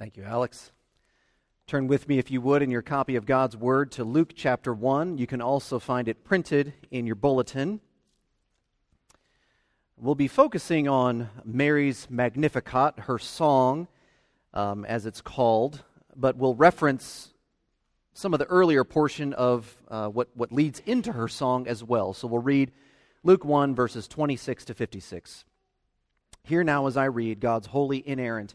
Thank you, Alex. Turn with me, if you would, in your copy of God's Word to Luke chapter 1. You can also find it printed in your bulletin. We'll be focusing on Mary's Magnificat, her song, um, as it's called, but we'll reference some of the earlier portion of uh, what, what leads into her song as well. So we'll read Luke 1, verses 26 to 56. Here now as I read God's holy, inerrant,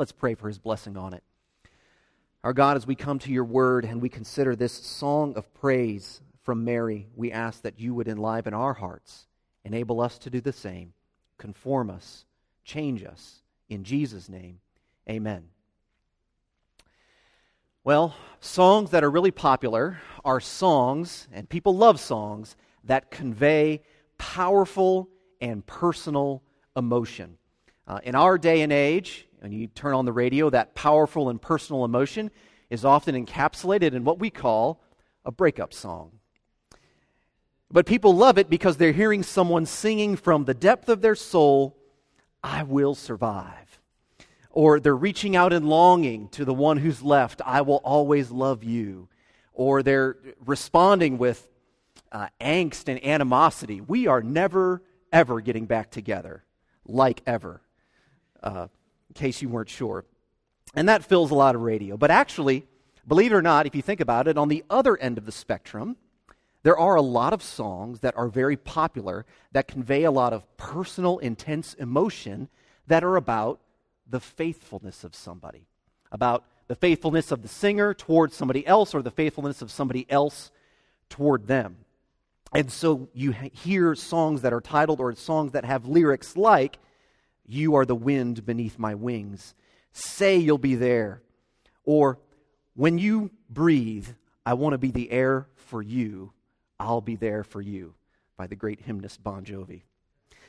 Let's pray for his blessing on it. Our God, as we come to your word and we consider this song of praise from Mary, we ask that you would enliven our hearts, enable us to do the same, conform us, change us. In Jesus' name, amen. Well, songs that are really popular are songs, and people love songs, that convey powerful and personal emotion. Uh, in our day and age, when you turn on the radio, that powerful and personal emotion is often encapsulated in what we call a breakup song. But people love it because they're hearing someone singing from the depth of their soul, I will survive. Or they're reaching out in longing to the one who's left, I will always love you. Or they're responding with uh, angst and animosity. We are never, ever getting back together, like ever. Uh, in case you weren't sure. And that fills a lot of radio. But actually, believe it or not, if you think about it, on the other end of the spectrum, There are a lot of songs that are very popular that convey a lot of personal, intense emotion that are about the faithfulness of somebody, about the faithfulness of the singer towards somebody else or the faithfulness of somebody else toward them. And so you hear songs that are titled or songs that have lyrics like, You are the wind beneath my wings, say you'll be there, or When you breathe, I want to be the air for you, I'll be there for you, by the great hymnist Bon Jovi.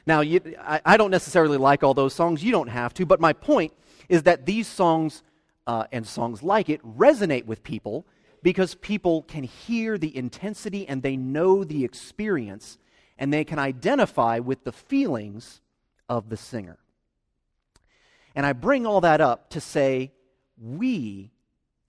Now, you, I, I, don't necessarily like all those songs. You don't have to. But my point is that these songs uh, and songs like it resonate with people because people can hear the intensity and they know the experience and they can identify with the feelings of the singer. And I bring all that up to say, we,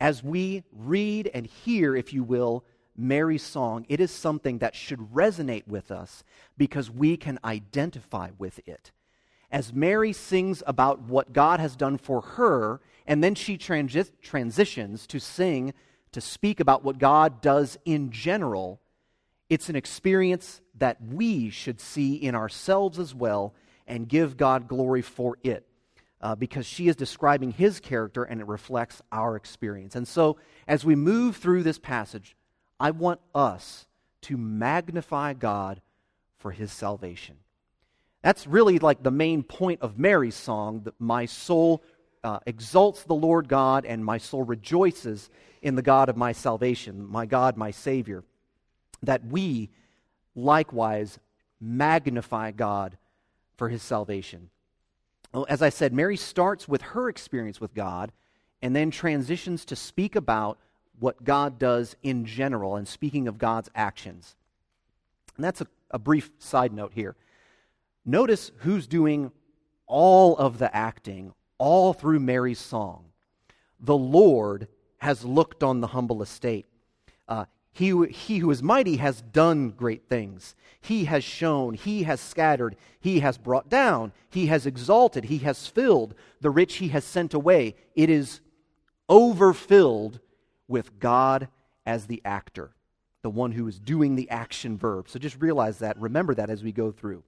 as we read and hear, if you will, Mary's song, it is something that should resonate with us because we can identify with it. As Mary sings about what God has done for her, and then she transi- transitions to sing, to speak about what God does in general, it's an experience that we should see in ourselves as well and give God glory for it. Uh, because she is describing his character and it reflects our experience. And so, as we move through this passage, I want us to magnify God for his salvation. That's really like the main point of Mary's song that my soul uh, exalts the Lord God and my soul rejoices in the God of my salvation, my God, my Savior. That we likewise magnify God for his salvation. As I said, Mary starts with her experience with God and then transitions to speak about what God does in general and speaking of God's actions. And that's a, a brief side note here. Notice who's doing all of the acting all through Mary's song. The Lord has looked on the humble estate. Uh, he, he who is mighty has done great things. He has shown, he has scattered, he has brought down, he has exalted, he has filled. The rich he has sent away. It is overfilled with God as the actor, the one who is doing the action verb. So just realize that, remember that as we go through.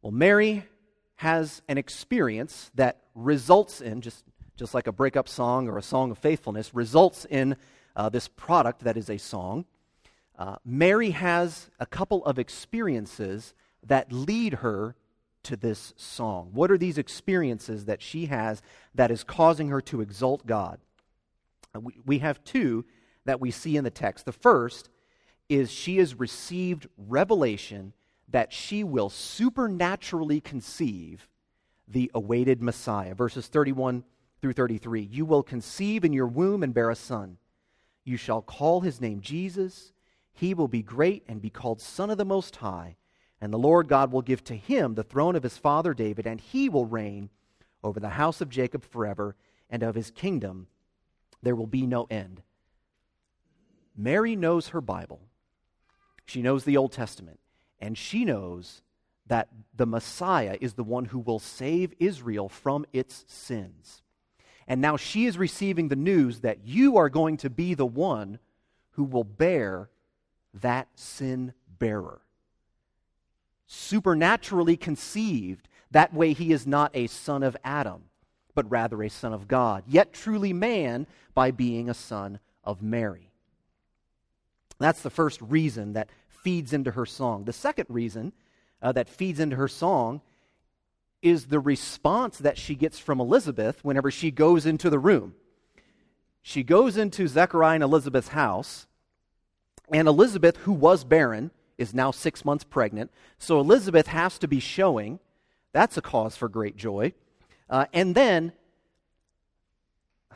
Well, Mary has an experience that results in, just, just like a breakup song or a song of faithfulness, results in uh, this product that is a song. Uh, Mary has a couple of experiences that lead her to this song. What are these experiences that she has that is causing her to exalt God? We have two that we see in the text. The first is she has received revelation that she will supernaturally conceive the awaited Messiah. Verses 31 through 33. You will conceive in your womb and bear a son. You shall call his name Jesus. He will be great and be called Son of the Most High. And the Lord God will give to him the throne of his father David, and he will reign over the house of Jacob forever, and of his kingdom there will be no end. Mary knows her Bible. She knows the Old Testament. And she knows that the Messiah is the one who will save Israel from its sins. And now she is receiving the news that you are going to be the one who will bear that sin bearer. Supernaturally conceived, that way he is not a son of Adam but rather a son of God, yet truly man by being a son of Mary. That's the first reason that feeds into her song. The second reason uh, that feeds into her song is the response that she gets from Elizabeth whenever she goes into the room. She goes into Zechariah and Elizabeth's house, and Elizabeth, who was barren, is now six months pregnant. So Elizabeth has to be showing. That's a cause for great joy. Uh, and then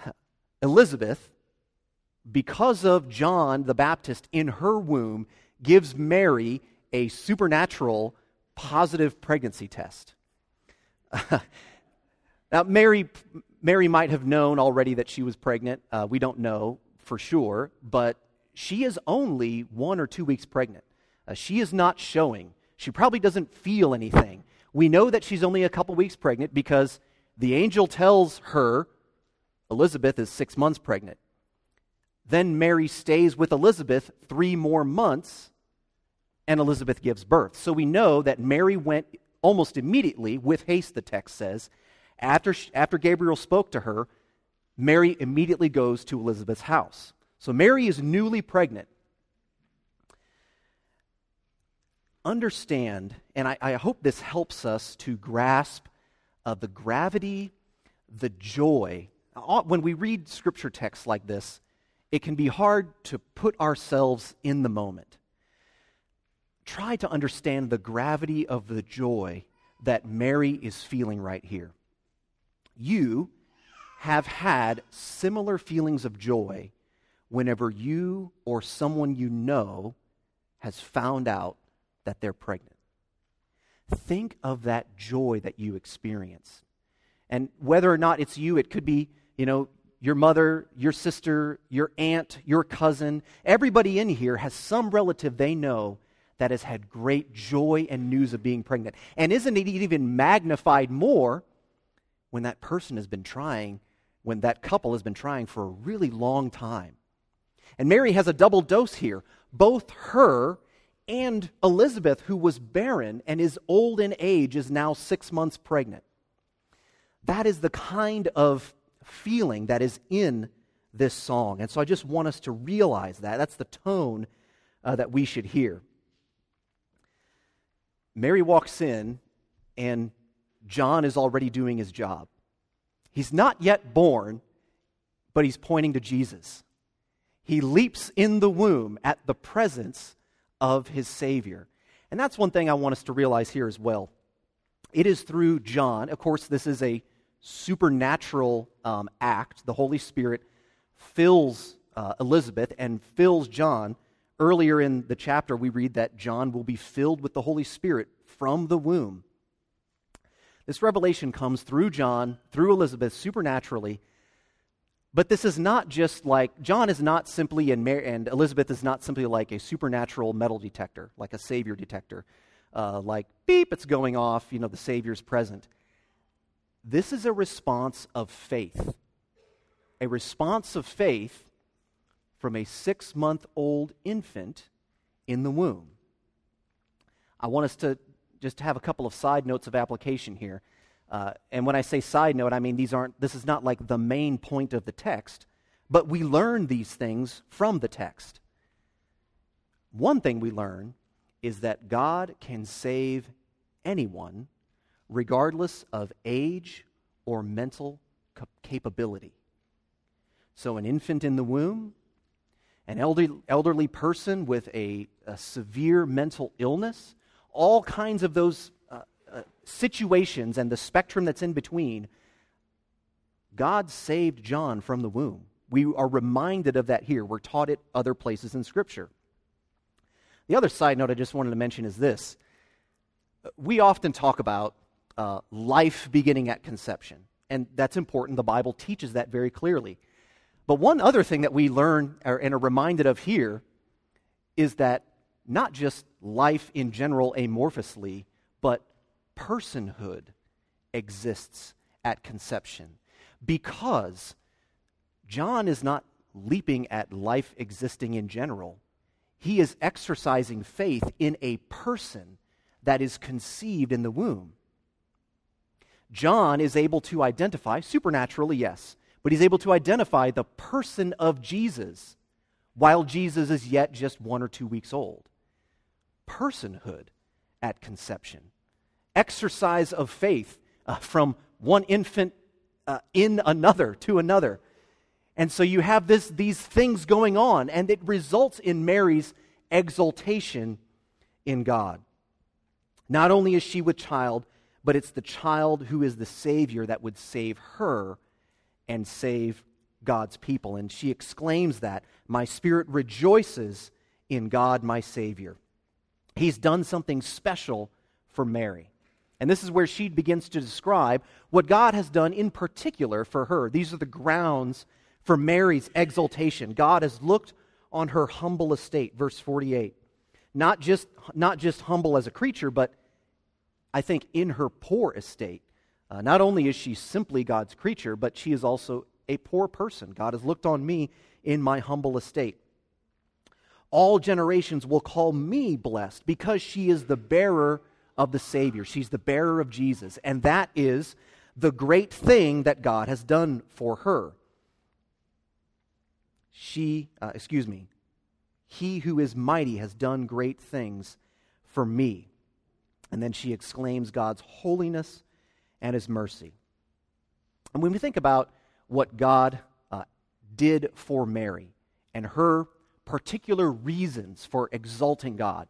Elizabeth, because of John the Baptist in her womb, gives Mary a supernatural positive pregnancy test. now, Mary, Mary might have known already that she was pregnant. Uh, we don't know for sure, but she is only one or two weeks pregnant. Uh, she is not showing. She probably doesn't feel anything. We know that she's only a couple weeks pregnant because the angel tells her Elizabeth is six months pregnant. Then Mary stays with Elizabeth three more months, and Elizabeth gives birth. So we know that Mary went almost immediately, with haste, the text says. After, after Gabriel spoke to her, Mary immediately goes to Elizabeth's house. So Mary is newly pregnant. Understand, and I, I hope this helps us to grasp uh, the gravity, the joy. When we read scripture texts like this, it can be hard to put ourselves in the moment. Try to understand the gravity of the joy that Mary is feeling right here. You have had similar feelings of joy whenever you or someone you know has found out that they're pregnant. Think of that joy that you experience. And whether or not it's you, it could be, you know, your mother, your sister, your aunt, your cousin. Everybody in here has some relative they know that has had great joy and news of being pregnant. And isn't it even magnified more when that person has been trying, when that couple has been trying for a really long time? And Mary has a double dose here. Both her and Elizabeth, who was barren and is old in age, is now six months pregnant. That is the kind of feeling that is in this song. And so I just want us to realize that. That's the tone uh, that we should hear. Mary walks in, and John is already doing his job. He's not yet born, but he's pointing to Jesus. He leaps in the womb at the presence of his Savior. And that's one thing I want us to realize here as well. It is through John, of course, this is a supernatural um, act. The Holy Spirit fills uh, Elizabeth and fills John. Earlier in the chapter, we read that John will be filled with the Holy Spirit from the womb. This revelation comes through John, through Elizabeth, supernaturally. But this is not just like, John is not simply, and, Mary, and Elizabeth is not simply like a supernatural metal detector, like a Savior detector. Uh, like, beep, it's going off, you know, the Savior's present. This is a response of faith. A response of faith from a six month old infant in the womb. I want us to just have a couple of side notes of application here. Uh, and when I say side note, I mean these aren't, this is not like the main point of the text, but we learn these things from the text. One thing we learn is that God can save anyone regardless of age or mental capability. So, an infant in the womb, an elderly, elderly person with a, a severe mental illness, all kinds of those uh, uh, situations and the spectrum that's in between, God saved John from the womb. We are reminded of that here. We're taught it other places in Scripture. The other side note I just wanted to mention is this. We often talk about uh, life beginning at conception. And that's important. The Bible teaches that very clearly. But one other thing that we learn and are reminded of here is that not just life in general amorphously, but personhood exists at conception. Because John is not leaping at life existing in general, he is exercising faith in a person that is conceived in the womb. John is able to identify, supernaturally, yes, but he's able to identify the person of Jesus while Jesus is yet just one or two weeks old. Personhood at conception, exercise of faith uh, from one infant uh, in another to another. And so you have this, these things going on, and it results in Mary's exaltation in God. Not only is she with child, but it's the child who is the Savior that would save her and save God's people. And she exclaims that My spirit rejoices in God, my Savior. He's done something special for Mary. And this is where she begins to describe what God has done in particular for her. These are the grounds for Mary's exaltation. God has looked on her humble estate, verse 48. Not just, not just humble as a creature, but I think, in her poor estate. Uh, not only is she simply God's creature, but she is also a poor person. God has looked on me in my humble estate. All generations will call me blessed because she is the bearer of the Savior. She's the bearer of Jesus. And that is the great thing that God has done for her. She, uh, excuse me, he who is mighty has done great things for me. And then she exclaims God's holiness and his mercy. And when we think about what God uh, did for Mary and her particular reasons for exalting God,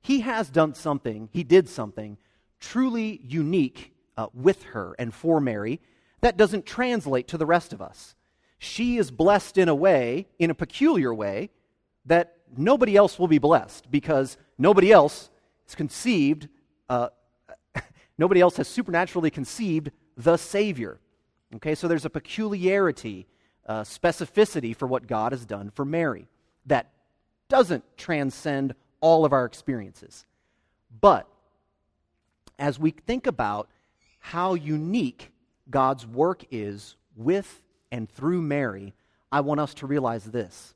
he has done something, he did something truly unique uh, with her and for Mary that doesn't translate to the rest of us. She is blessed in a way, in a peculiar way, that nobody else will be blessed because nobody else is conceived, uh, nobody else has supernaturally conceived the Savior. Okay, so there's a peculiarity, uh, specificity for what God has done for Mary that doesn't transcend all of our experiences. But as we think about how unique God's work is with and through Mary, I want us to realize this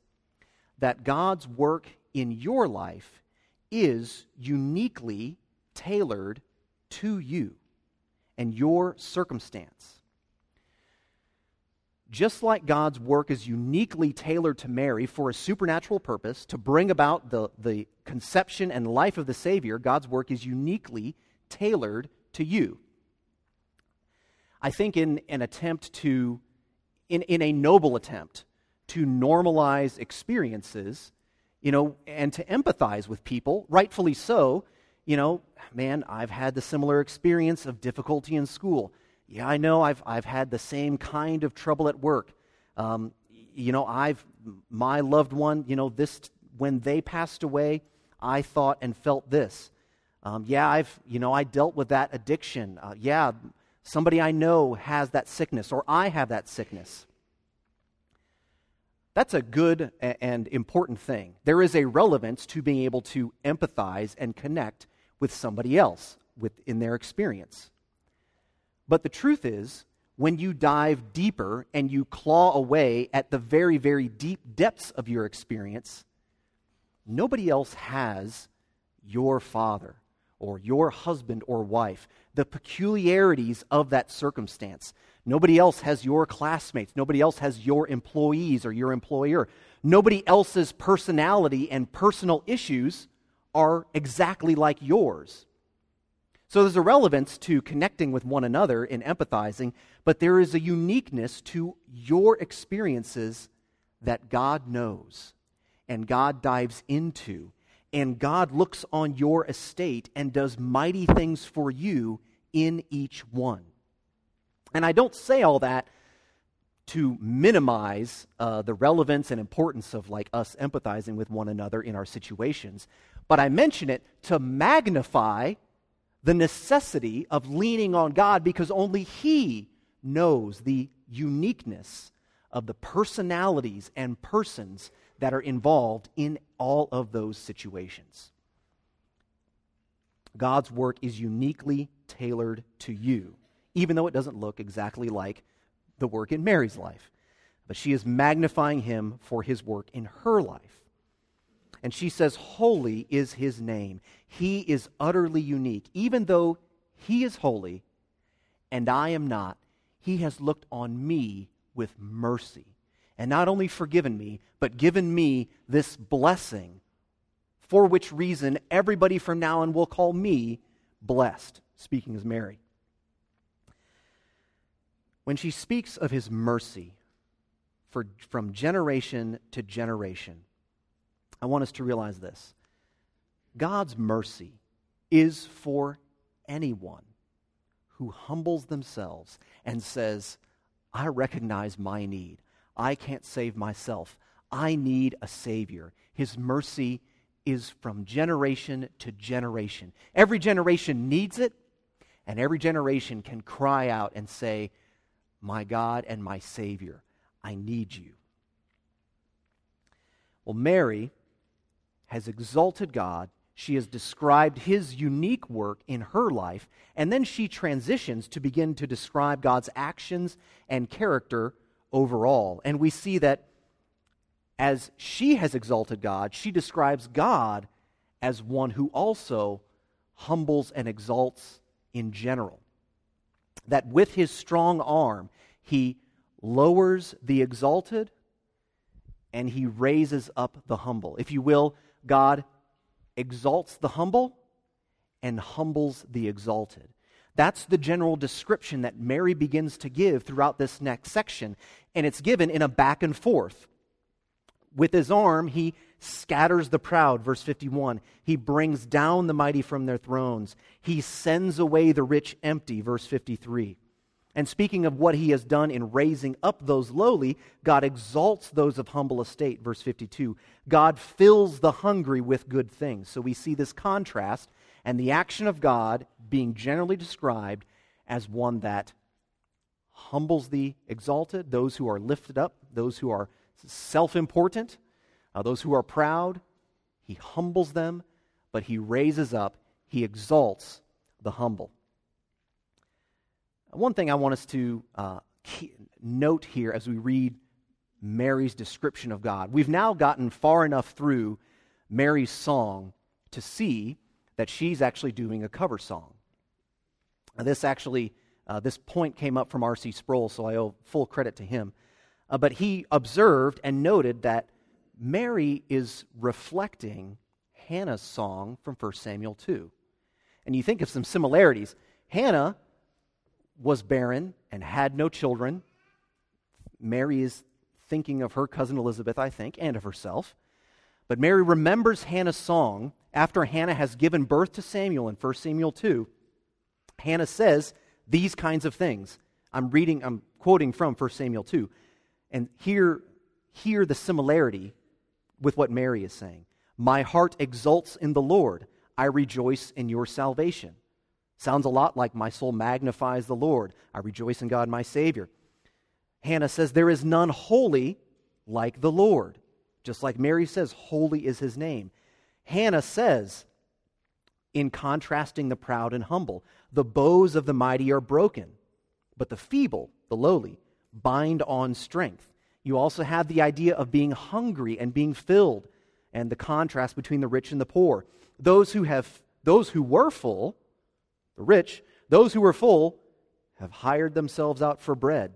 that God's work in your life is uniquely tailored to you and your circumstance. Just like God's work is uniquely tailored to Mary for a supernatural purpose to bring about the, the conception and life of the Savior, God's work is uniquely tailored to you. I think, in an attempt to, in, in a noble attempt to normalize experiences, you know, and to empathize with people, rightfully so. You know, man, I've had the similar experience of difficulty in school. Yeah, I know I've, I've had the same kind of trouble at work. Um, you know, I've, my loved one, you know, this, when they passed away, I thought and felt this. Um, yeah, I've, you know, I dealt with that addiction. Uh, yeah, Somebody I know has that sickness, or I have that sickness. That's a good and important thing. There is a relevance to being able to empathize and connect with somebody else within their experience. But the truth is, when you dive deeper and you claw away at the very, very deep depths of your experience, nobody else has your father or your husband or wife the peculiarities of that circumstance. Nobody else has your classmates. Nobody else has your employees or your employer. Nobody else's personality and personal issues are exactly like yours. So there's a relevance to connecting with one another in empathizing, but there is a uniqueness to your experiences that God knows and God dives into and God looks on your estate and does mighty things for you in each one. And I don't say all that to minimize uh, the relevance and importance of like us empathizing with one another in our situations, but I mention it to magnify the necessity of leaning on God because only He knows the uniqueness of the personalities and persons that are involved in all of those situations. God's work is uniquely tailored to you, even though it doesn't look exactly like the work in Mary's life. But she is magnifying him for his work in her life. And she says, Holy is his name. He is utterly unique. Even though he is holy and I am not, he has looked on me with mercy and not only forgiven me, but given me this blessing, for which reason everybody from now on will call me blessed, speaking as Mary. When she speaks of his mercy for, from generation to generation, I want us to realize this God's mercy is for anyone who humbles themselves and says, I recognize my need. I can't save myself. I need a Savior. His mercy is from generation to generation. Every generation needs it, and every generation can cry out and say, My God and my Savior, I need you. Well, Mary has exalted God. She has described his unique work in her life, and then she transitions to begin to describe God's actions and character overall. And we see that as she has exalted God, she describes God as one who also humbles and exalts in general. That with his strong arm, he lowers the exalted and he raises up the humble. If you will, God exalts the humble and humbles the exalted. That's the general description that Mary begins to give throughout this next section, and it's given in a back and forth. With his arm, he scatters the proud, verse 51. He brings down the mighty from their thrones. He sends away the rich empty, verse 53. And speaking of what he has done in raising up those lowly, God exalts those of humble estate, verse 52. God fills the hungry with good things. So we see this contrast and the action of God being generally described as one that humbles the exalted, those who are lifted up, those who are self important, uh, those who are proud. He humbles them, but he raises up, he exalts the humble. One thing I want us to uh, note here as we read Mary's description of God, we've now gotten far enough through Mary's song to see that she's actually doing a cover song. Now, this actually, uh, this point came up from R.C. Sproul, so I owe full credit to him. Uh, but he observed and noted that Mary is reflecting Hannah's song from 1 Samuel 2. And you think of some similarities. Hannah was barren and had no children. Mary is thinking of her cousin Elizabeth, I think, and of herself. But Mary remembers Hannah's song after Hannah has given birth to Samuel in 1 Samuel 2. Hannah says these kinds of things. I'm reading, I'm quoting from 1 Samuel 2. And hear, hear the similarity with what Mary is saying. My heart exults in the Lord. I rejoice in your salvation. Sounds a lot like my soul magnifies the Lord. I rejoice in God, my Savior. Hannah says, There is none holy like the Lord. Just like Mary says, Holy is his name. Hannah says, in contrasting the proud and humble, the bows of the mighty are broken, but the feeble, the lowly, bind on strength. You also have the idea of being hungry and being filled, and the contrast between the rich and the poor. Those who have those who were full the rich, those who were full, have hired themselves out for bread.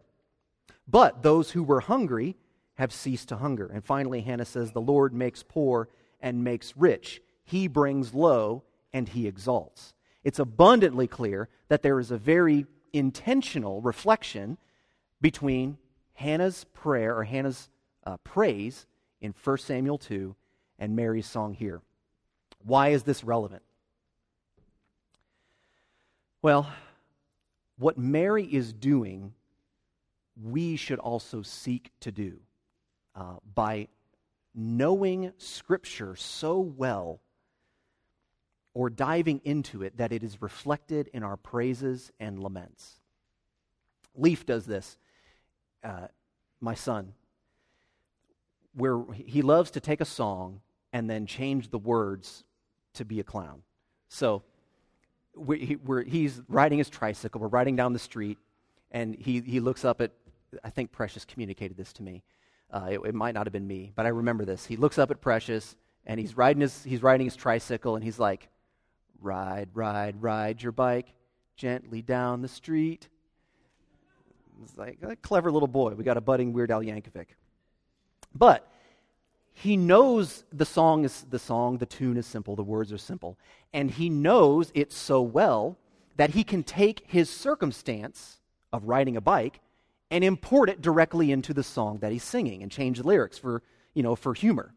But those who were hungry have ceased to hunger. And finally, Hannah says, The Lord makes poor and makes rich. He brings low and he exalts. It's abundantly clear that there is a very intentional reflection between Hannah's prayer or Hannah's uh, praise in 1 Samuel 2 and Mary's song here. Why is this relevant? Well, what Mary is doing, we should also seek to do uh, by knowing Scripture so well or diving into it that it is reflected in our praises and laments. Leaf does this, uh, my son, where he loves to take a song and then change the words to be a clown. So, we, he's riding his tricycle. We're riding down the street, and he, he looks up at, I think Precious communicated this to me. Uh, it, it, might not have been me, but I remember this. He looks up at Precious, and he's riding his, he's riding his tricycle, and he's like, Ride, ride, ride your bike gently down the street. It's like a clever little boy. We got a budding Weird Al Yankovic. But he knows the song is the song, the tune is simple, the words are simple, and he knows it so well that he can take his circumstance of riding a bike and import it directly into the song that he's singing and change the lyrics for, you know, for humor.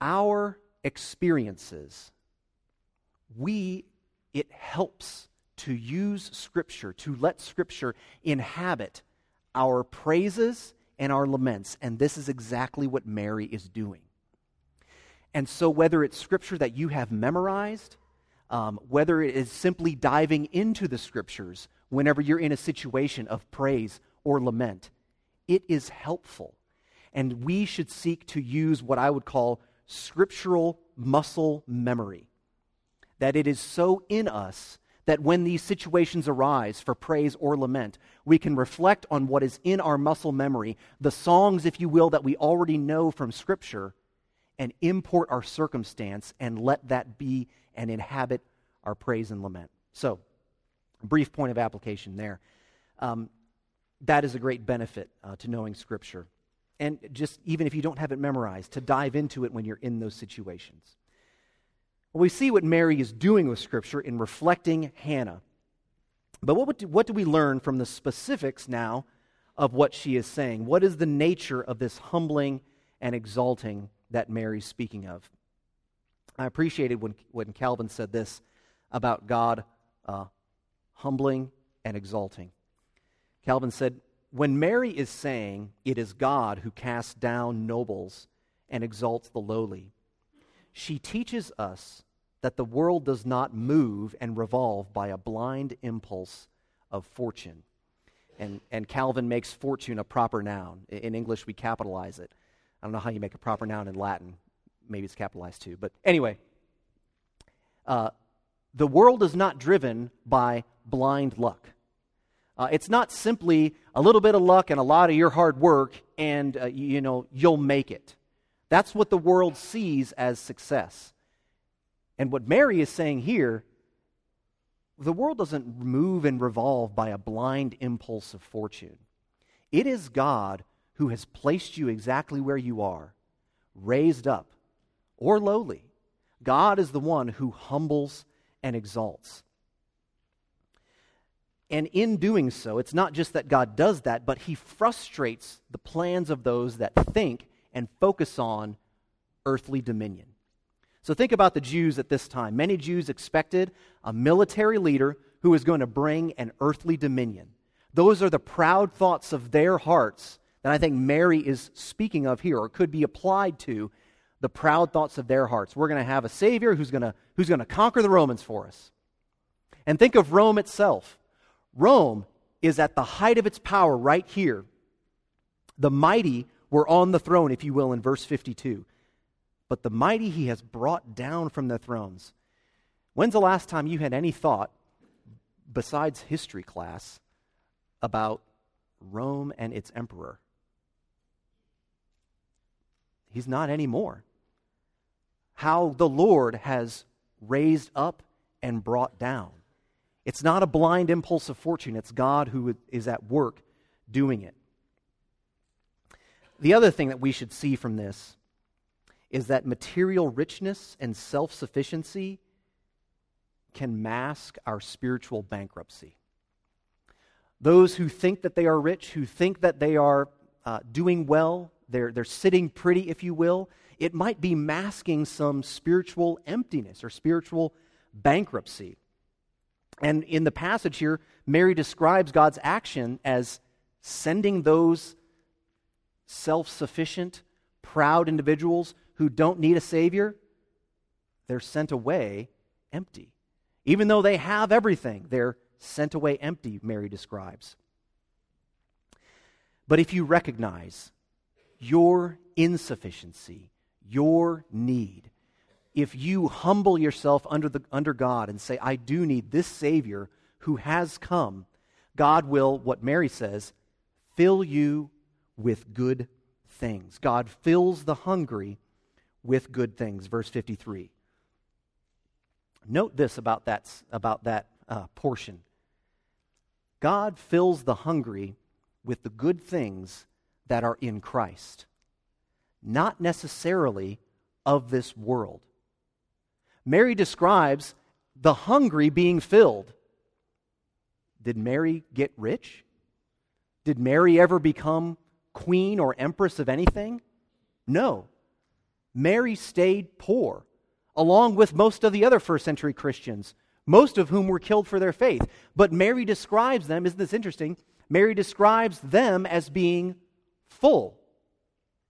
Our experiences, we it helps to use scripture, to let scripture inhabit our praises and our laments. And this is exactly what Mary is doing. And so, whether it's scripture that you have memorized, um, whether it is simply diving into the scriptures whenever you're in a situation of praise or lament, it is helpful. And we should seek to use what I would call scriptural muscle memory. That it is so in us that when these situations arise for praise or lament, we can reflect on what is in our muscle memory, the songs, if you will, that we already know from Scripture, and import our circumstance and let that be and inhabit our praise and lament. So, brief point of application there. Um, that is a great benefit uh, to knowing Scripture. And just even if you don't have it memorized, to dive into it when you're in those situations. We see what Mary is doing with Scripture in reflecting Hannah. But what do, what do we learn from the specifics now of what she is saying? What is the nature of this humbling and exalting that Mary's speaking of? I appreciated when, when Calvin said this about God uh, humbling and exalting. Calvin said, When Mary is saying it is God who casts down nobles and exalts the lowly, she teaches us that the world does not move and revolve by a blind impulse of fortune. And, and Calvin makes fortune a proper noun. In English, we capitalize it. I don't know how you make a proper noun in Latin. Maybe it's capitalized too. But anyway, uh, the world is not driven by blind luck. Uh, it's not simply a little bit of luck and a lot of your hard work, and uh, you know you'll make it. That's what the world sees as success. And what Mary is saying here, the world doesn't move and revolve by a blind impulse of fortune. It is God who has placed you exactly where you are, raised up or lowly. God is the one who humbles and exalts. And in doing so, it's not just that God does that, but he frustrates the plans of those that think and focus on earthly dominion. So think about the Jews at this time. Many Jews expected a military leader who was going to bring an earthly dominion. Those are the proud thoughts of their hearts that I think Mary is speaking of here, or could be applied to the proud thoughts of their hearts. We're going to have a Savior who's going to, who's going to conquer the Romans for us. And think of Rome itself. Rome is at the height of its power right here. The mighty were on the throne, if you will, in verse 52. But the mighty he has brought down from their thrones. When's the last time you had any thought, besides history class, about Rome and its emperor? He's not anymore. How the Lord has raised up and brought down. It's not a blind impulse of fortune, it's God who is at work doing it. The other thing that we should see from this is that material richness and self sufficiency can mask our spiritual bankruptcy. Those who think that they are rich, who think that they are uh, doing well, they're, they're sitting pretty, if you will, it might be masking some spiritual emptiness or spiritual bankruptcy. And in the passage here, Mary describes God's action as sending those self sufficient, proud individuals who don't need a Savior, they're sent away empty. Even though they have everything, they're sent away empty, Mary describes. But if you recognize your insufficiency, your need, if you humble yourself under, the, under God and say, I do need this Savior who has come, God will, what Mary says, fill you with good things. God fills the hungry with good things. Verse 53. Note this about that, about that uh, portion God fills the hungry with the good things that are in Christ, not necessarily of this world. Mary describes the hungry being filled. Did Mary get rich? Did Mary ever become queen or empress of anything? No. Mary stayed poor, along with most of the other first century Christians, most of whom were killed for their faith. But Mary describes them, isn't this interesting? Mary describes them as being full.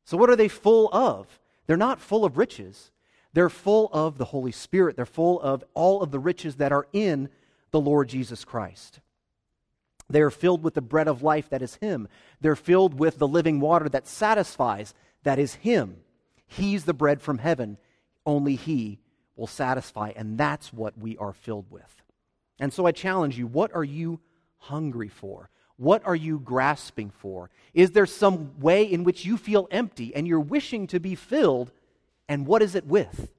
So, what are they full of? They're not full of riches. They're full of the Holy Spirit. They're full of all of the riches that are in the Lord Jesus Christ. They are filled with the bread of life that is Him. They're filled with the living water that satisfies, that is Him. He's the bread from heaven. Only He will satisfy, and that's what we are filled with. And so I challenge you what are you hungry for? What are you grasping for? Is there some way in which you feel empty and you're wishing to be filled? And what is it with?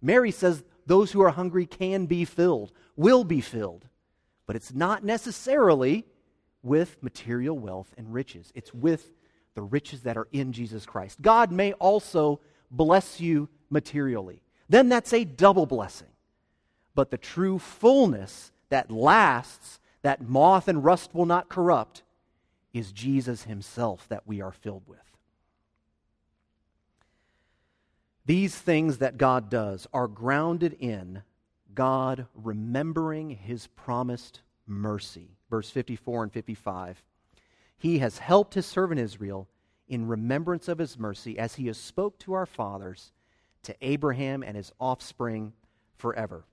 Mary says those who are hungry can be filled, will be filled. But it's not necessarily with material wealth and riches, it's with the riches that are in Jesus Christ. God may also bless you materially. Then that's a double blessing. But the true fullness that lasts, that moth and rust will not corrupt, is Jesus Himself that we are filled with. These things that God does are grounded in God remembering His promised mercy. Verse 54 and 55. He has helped His servant Israel in remembrance of His mercy as He has spoke to our fathers, to Abraham and his offspring forever.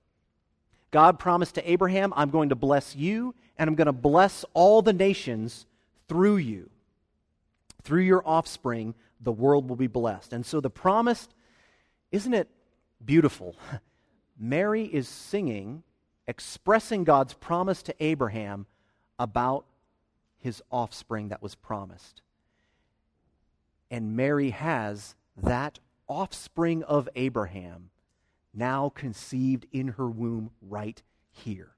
God promised to Abraham, I'm going to bless you, and I'm going to bless all the nations through you. Through your offspring, the world will be blessed. And so the promise, isn't it beautiful? Mary is singing, expressing God's promise to Abraham about his offspring that was promised. And Mary has that offspring of Abraham now conceived in her womb right here.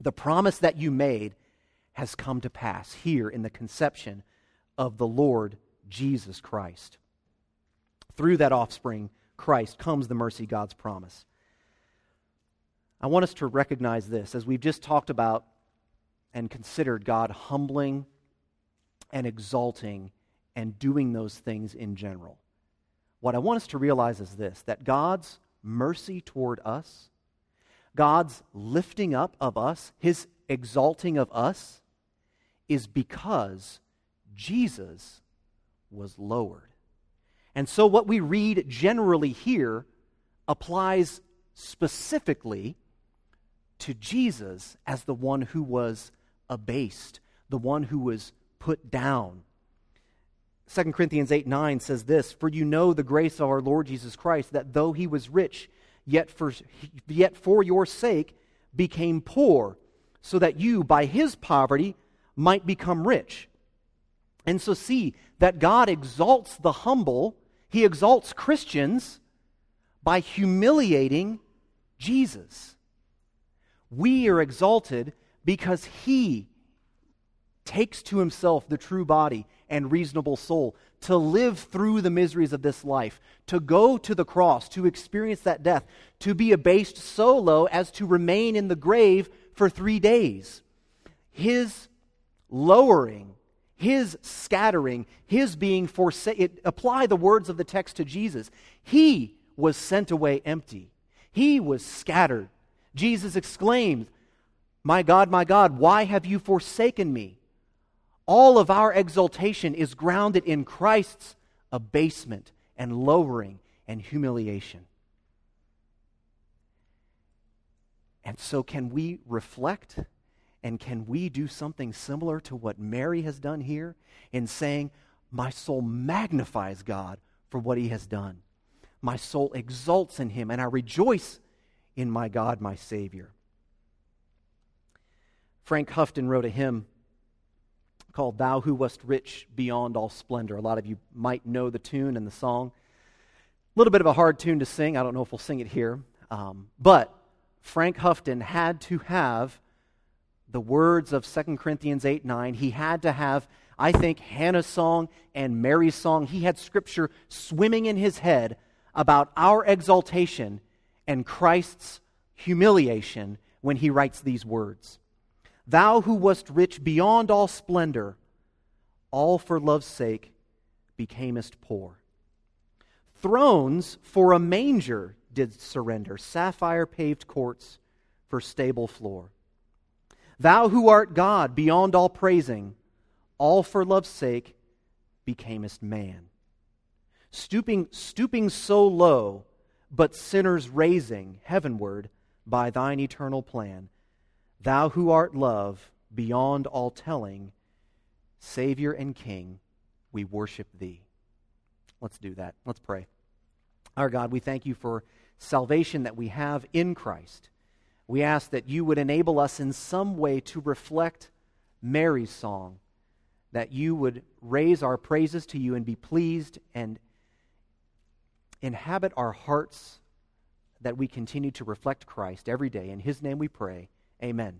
The promise that you made has come to pass here in the conception of the Lord Jesus Christ. Through that offspring, Christ, comes the mercy God's promise. I want us to recognize this as we've just talked about and considered God humbling and exalting and doing those things in general what I want us to realize is this that God's mercy toward us, God's lifting up of us, his exalting of us, is because Jesus was lowered. And so, what we read generally here applies specifically to Jesus as the one who was abased, the one who was put down, 2 Corinthians 8 9 says this For you know the grace of our Lord Jesus Christ, that though he was rich, yet for, yet for your sake became poor, so that you, by his poverty, might become rich. And so, see that God exalts the humble, he exalts Christians by humiliating Jesus. We are exalted because he takes to himself the true body and reasonable soul, to live through the miseries of this life, to go to the cross, to experience that death, to be abased so low as to remain in the grave for three days. His lowering, his scattering, his being forsaken, apply the words of the text to Jesus. He was sent away empty, he was scattered. Jesus exclaimed, My God, my God, why have you forsaken me? All of our exaltation is grounded in Christ's abasement and lowering and humiliation. And so, can we reflect and can we do something similar to what Mary has done here in saying, My soul magnifies God for what he has done? My soul exults in him, and I rejoice in my God, my Savior. Frank Houghton wrote a hymn called Thou Who Wast Rich Beyond All Splendor. A lot of you might know the tune and the song. A little bit of a hard tune to sing. I don't know if we'll sing it here. Um, but Frank Houghton had to have the words of 2 Corinthians 8 9. He had to have, I think, Hannah's song and Mary's song. He had scripture swimming in his head about our exaltation and Christ's humiliation when he writes these words. Thou who wast rich beyond all splendor, all for love's sake becamest poor. Thrones for a manger did surrender, sapphire paved courts for stable floor. Thou who art God beyond all praising, all for love's sake becamest man. Stooping, stooping so low, but sinners raising heavenward by thine eternal plan Thou who art love beyond all telling, Savior and King, we worship thee. Let's do that. Let's pray. Our God, we thank you for salvation that we have in Christ. We ask that you would enable us in some way to reflect Mary's song, that you would raise our praises to you and be pleased and inhabit our hearts that we continue to reflect Christ every day. In his name we pray. Amen.